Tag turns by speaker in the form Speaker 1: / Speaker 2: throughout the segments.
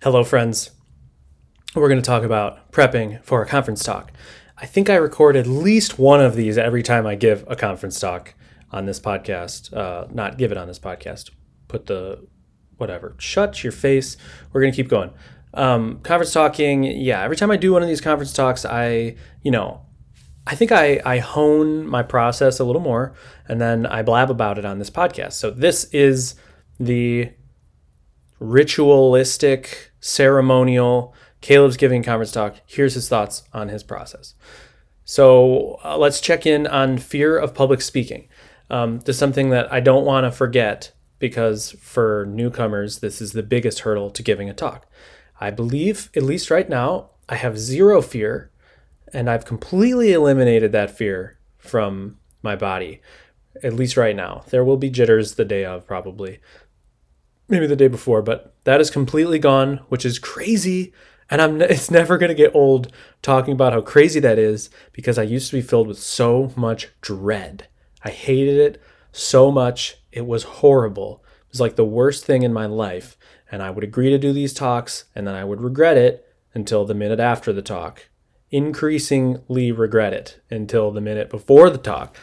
Speaker 1: Hello, friends. We're going to talk about prepping for a conference talk. I think I record at least one of these every time I give a conference talk on this podcast. Uh, not give it on this podcast. Put the whatever. Shut your face. We're going to keep going. Um, conference talking, yeah, every time I do one of these conference talks, I, you know, I think I, I hone my process a little more and then I blab about it on this podcast. So this is the ritualistic, ceremonial Caleb's giving conference talk. Here's his thoughts on his process. So uh, let's check in on fear of public speaking. Um, this is something that I don't want to forget because for newcomers, this is the biggest hurdle to giving a talk. I believe, at least right now, I have zero fear and I've completely eliminated that fear from my body, at least right now. There will be jitters the day of, probably, maybe the day before, but that is completely gone, which is crazy. And I'm it's never going to get old talking about how crazy that is because I used to be filled with so much dread. I hated it so much. It was horrible. It was like the worst thing in my life. And I would agree to do these talks and then I would regret it until the minute after the talk. Increasingly regret it until the minute before the talk.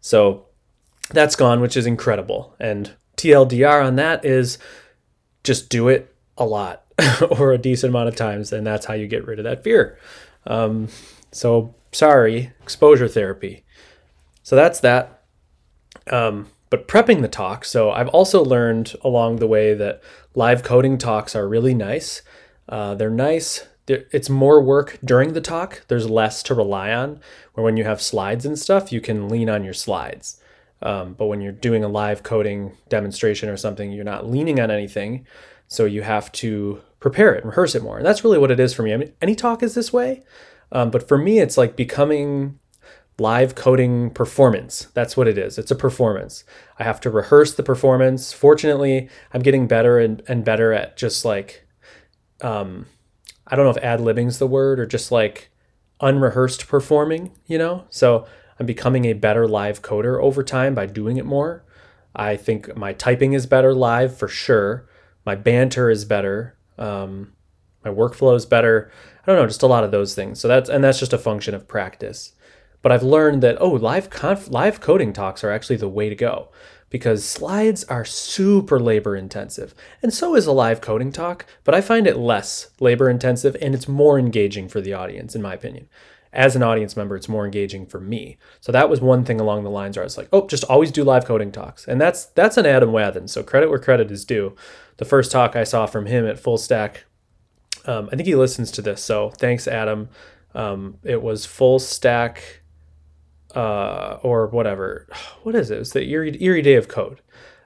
Speaker 1: So that's gone, which is incredible. And TLDR on that is just do it a lot or a decent amount of times, and that's how you get rid of that fear. Um, so, sorry, exposure therapy. So, that's that. Um, but prepping the talk. So, I've also learned along the way that live coding talks are really nice. Uh, they're nice. It's more work during the talk. There's less to rely on. Where when you have slides and stuff, you can lean on your slides. Um, but when you're doing a live coding demonstration or something, you're not leaning on anything. So you have to prepare it, rehearse it more. And that's really what it is for me. I mean, any talk is this way. Um, but for me, it's like becoming live coding performance. That's what it is. It's a performance. I have to rehearse the performance. Fortunately, I'm getting better and, and better at just like, um, I don't know if ad libbing's the word or just like unrehearsed performing, you know? So I'm becoming a better live coder over time by doing it more. I think my typing is better live for sure. My banter is better. Um, my workflow is better. I don't know, just a lot of those things. So that's and that's just a function of practice. But I've learned that oh, live conf- live coding talks are actually the way to go because slides are super labor intensive. And so is a live coding talk, but I find it less labor intensive and it's more engaging for the audience in my opinion as an audience member, it's more engaging for me. So that was one thing along the lines where I was like, oh, just always do live coding talks. And that's that's an Adam Wathan. So credit where credit is due. The first talk I saw from him at Full Stack, um, I think he listens to this. So thanks, Adam. Um, it was Full Stack uh, or whatever. What is it? It was the Eerie, Erie Day of Code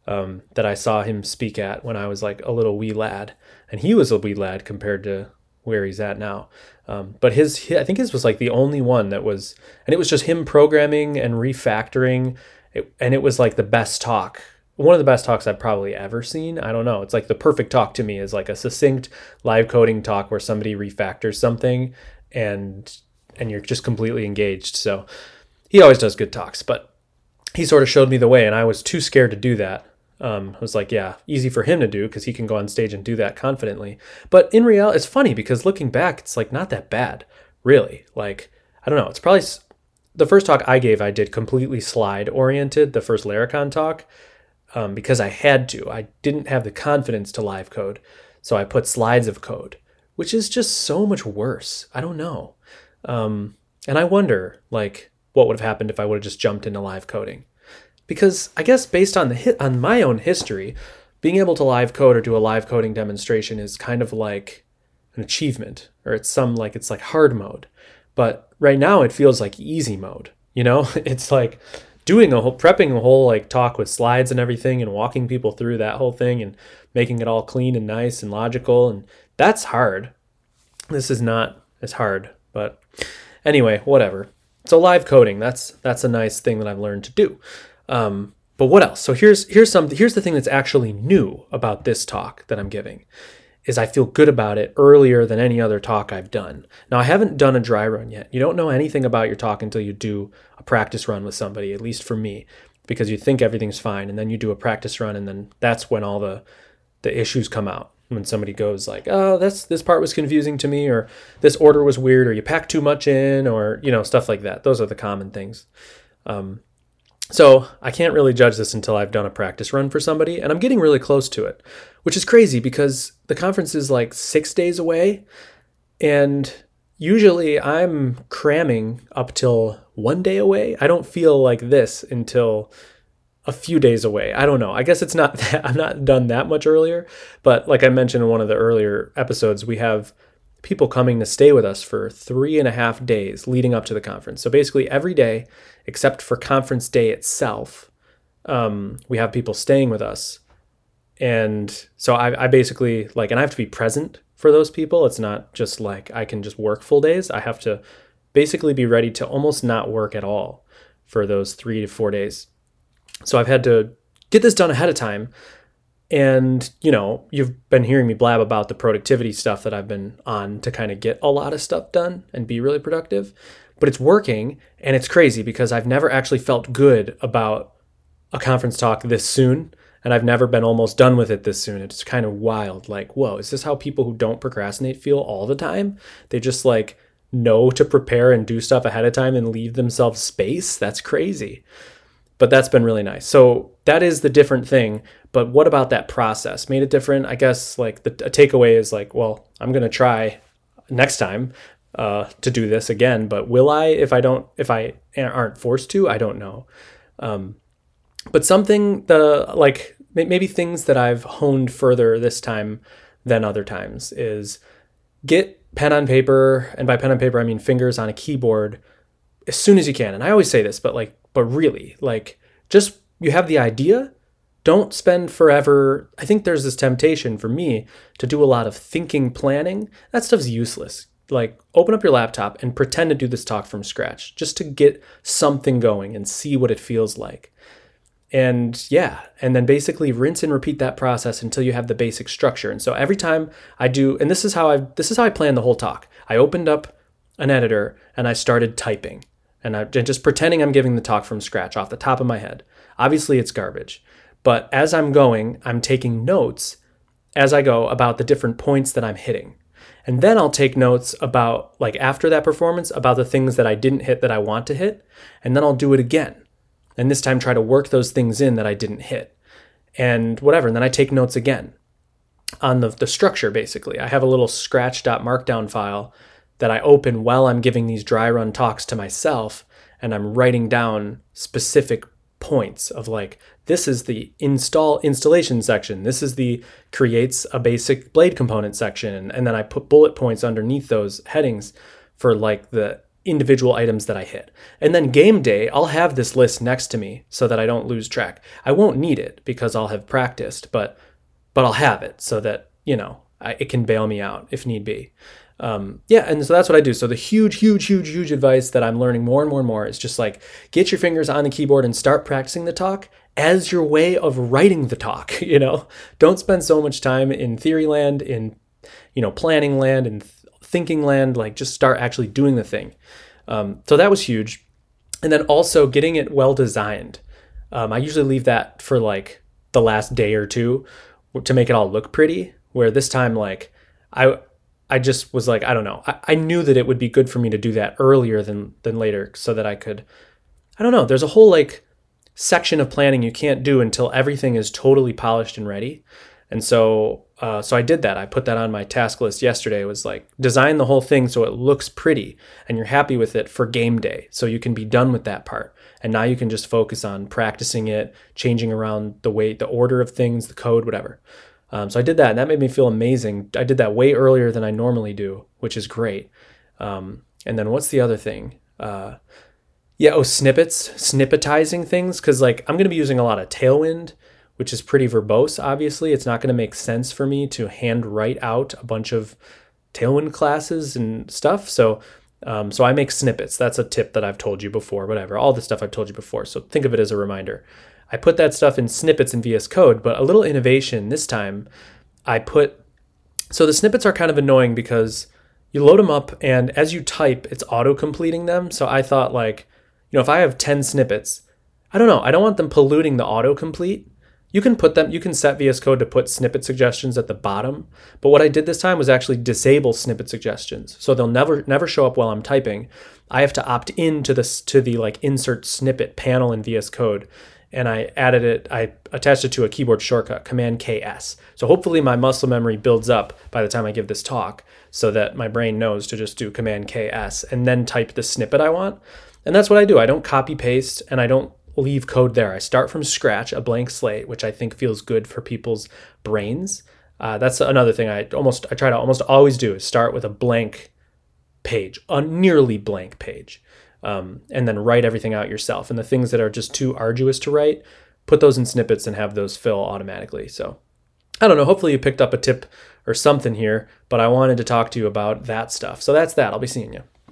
Speaker 1: um, that I saw him speak at when I was like a little wee lad. And he was a wee lad compared to where he's at now. Um, but his, I think his was like the only one that was, and it was just him programming and refactoring, it, and it was like the best talk. One of the best talks I've probably ever seen. I don't know. It's like the perfect talk to me is like a succinct live coding talk where somebody refactors something, and and you're just completely engaged. So he always does good talks, but he sort of showed me the way, and I was too scared to do that um, I was like, yeah, easy for him to do because he can go on stage and do that confidently. But in reality, it's funny because looking back, it's like not that bad, really. Like, I don't know. It's probably the first talk I gave, I did completely slide oriented, the first Laracon talk, um, because I had to. I didn't have the confidence to live code. So I put slides of code, which is just so much worse. I don't know. Um, and I wonder, like, what would have happened if I would have just jumped into live coding because I guess based on the hit on my own history, being able to live code or do a live coding demonstration is kind of like an achievement, or it's some like it's like hard mode. But right now it feels like easy mode. You know, it's like doing a whole prepping a whole like talk with slides and everything and walking people through that whole thing and making it all clean and nice and logical and that's hard. This is not as hard, but anyway, whatever. So live coding, that's that's a nice thing that I've learned to do. Um, but what else? So here's here's some here's the thing that's actually new about this talk that I'm giving is I feel good about it earlier than any other talk I've done. Now I haven't done a dry run yet. You don't know anything about your talk until you do a practice run with somebody, at least for me, because you think everything's fine and then you do a practice run and then that's when all the the issues come out. when somebody goes like, "Oh, that's this part was confusing to me," or "This order was weird," or "You packed too much in," or you know stuff like that. Those are the common things. Um, so I can't really judge this until I've done a practice run for somebody, and I'm getting really close to it, which is crazy because the conference is like six days away, and usually I'm cramming up till one day away. I don't feel like this until a few days away. I don't know. I guess it's not that I'm not done that much earlier, but like I mentioned in one of the earlier episodes, we have people coming to stay with us for three and a half days leading up to the conference. So basically, every day except for conference day itself, um, we have people staying with us. And so I, I basically like, and I have to be present for those people. It's not just like I can just work full days. I have to basically be ready to almost not work at all for those three to four days. So I've had to get this done ahead of time. And, you know, you've been hearing me blab about the productivity stuff that I've been on to kind of get a lot of stuff done and be really productive. But it's working and it's crazy because I've never actually felt good about a conference talk this soon. And I've never been almost done with it this soon. It's kind of wild. Like, whoa, is this how people who don't procrastinate feel all the time? They just like know to prepare and do stuff ahead of time and leave themselves space. That's crazy but that's been really nice. So that is the different thing. But what about that process made it different? I guess like the a takeaway is like, well, I'm gonna try next time uh, to do this again, but will I if I don't if I aren't forced to? I don't know. Um, but something the like maybe things that I've honed further this time than other times is get pen on paper, and by pen on paper I mean fingers on a keyboard as soon as you can. And I always say this, but like but really, like, just you have the idea, don't spend forever. I think there's this temptation for me to do a lot of thinking, planning. That stuff's useless. Like, open up your laptop and pretend to do this talk from scratch just to get something going and see what it feels like. And yeah, and then basically rinse and repeat that process until you have the basic structure. And so every time I do, and this is how I this is how I plan the whole talk. I opened up an editor and I started typing and I'm just pretending I'm giving the talk from scratch off the top of my head. Obviously, it's garbage. But as I'm going, I'm taking notes as I go about the different points that I'm hitting. And then I'll take notes about, like after that performance, about the things that I didn't hit that I want to hit. And then I'll do it again. And this time try to work those things in that I didn't hit. And whatever. And then I take notes again on the, the structure, basically. I have a little scratch.markdown file that I open while I'm giving these dry run talks to myself and I'm writing down specific points of like this is the install installation section this is the creates a basic blade component section and then I put bullet points underneath those headings for like the individual items that I hit. And then game day, I'll have this list next to me so that I don't lose track. I won't need it because I'll have practiced, but but I'll have it so that, you know, I, it can bail me out if need be um, yeah, and so that's what I do. So the huge, huge, huge, huge advice that I'm learning more and more and more is just like get your fingers on the keyboard and start practicing the talk as your way of writing the talk. You know, don't spend so much time in theory land, in you know planning land, and th- thinking land. Like just start actually doing the thing. Um, so that was huge, and then also getting it well designed. Um, I usually leave that for like the last day or two to make it all look pretty. Where this time, like I I just was like, I don't know. I, I knew that it would be good for me to do that earlier than than later so that I could I don't know. There's a whole like section of planning you can't do until everything is totally polished and ready. And so uh, so I did that. I put that on my task list yesterday. It was like design the whole thing so it looks pretty and you're happy with it for game day. So you can be done with that part. And now you can just focus on practicing it, changing around the way the order of things, the code, whatever. Um, so I did that, and that made me feel amazing. I did that way earlier than I normally do, which is great. Um, and then what's the other thing? Uh, yeah, oh, snippets, snippetizing things, because like I'm going to be using a lot of Tailwind, which is pretty verbose. Obviously, it's not going to make sense for me to hand write out a bunch of Tailwind classes and stuff. So, um, so I make snippets. That's a tip that I've told you before. Whatever, all the stuff I've told you before. So think of it as a reminder. I put that stuff in snippets in VS Code, but a little innovation this time. I put so the snippets are kind of annoying because you load them up and as you type, it's auto completing them. So I thought like, you know, if I have 10 snippets, I don't know, I don't want them polluting the autocomplete. You can put them, you can set VS Code to put snippet suggestions at the bottom. But what I did this time was actually disable snippet suggestions. So they'll never never show up while I'm typing. I have to opt into this to the like insert snippet panel in VS Code. And I added it, I attached it to a keyboard shortcut, Command KS. So hopefully my muscle memory builds up by the time I give this talk so that my brain knows to just do Command KS and then type the snippet I want. And that's what I do. I don't copy paste and I don't leave code there. I start from scratch, a blank slate, which I think feels good for people's brains. Uh, that's another thing I almost I try to almost always do is start with a blank page, a nearly blank page, um, and then write everything out yourself. And the things that are just too arduous to write, put those in snippets and have those fill automatically. So I don't know. Hopefully you picked up a tip or something here, but I wanted to talk to you about that stuff. So that's that. I'll be seeing you.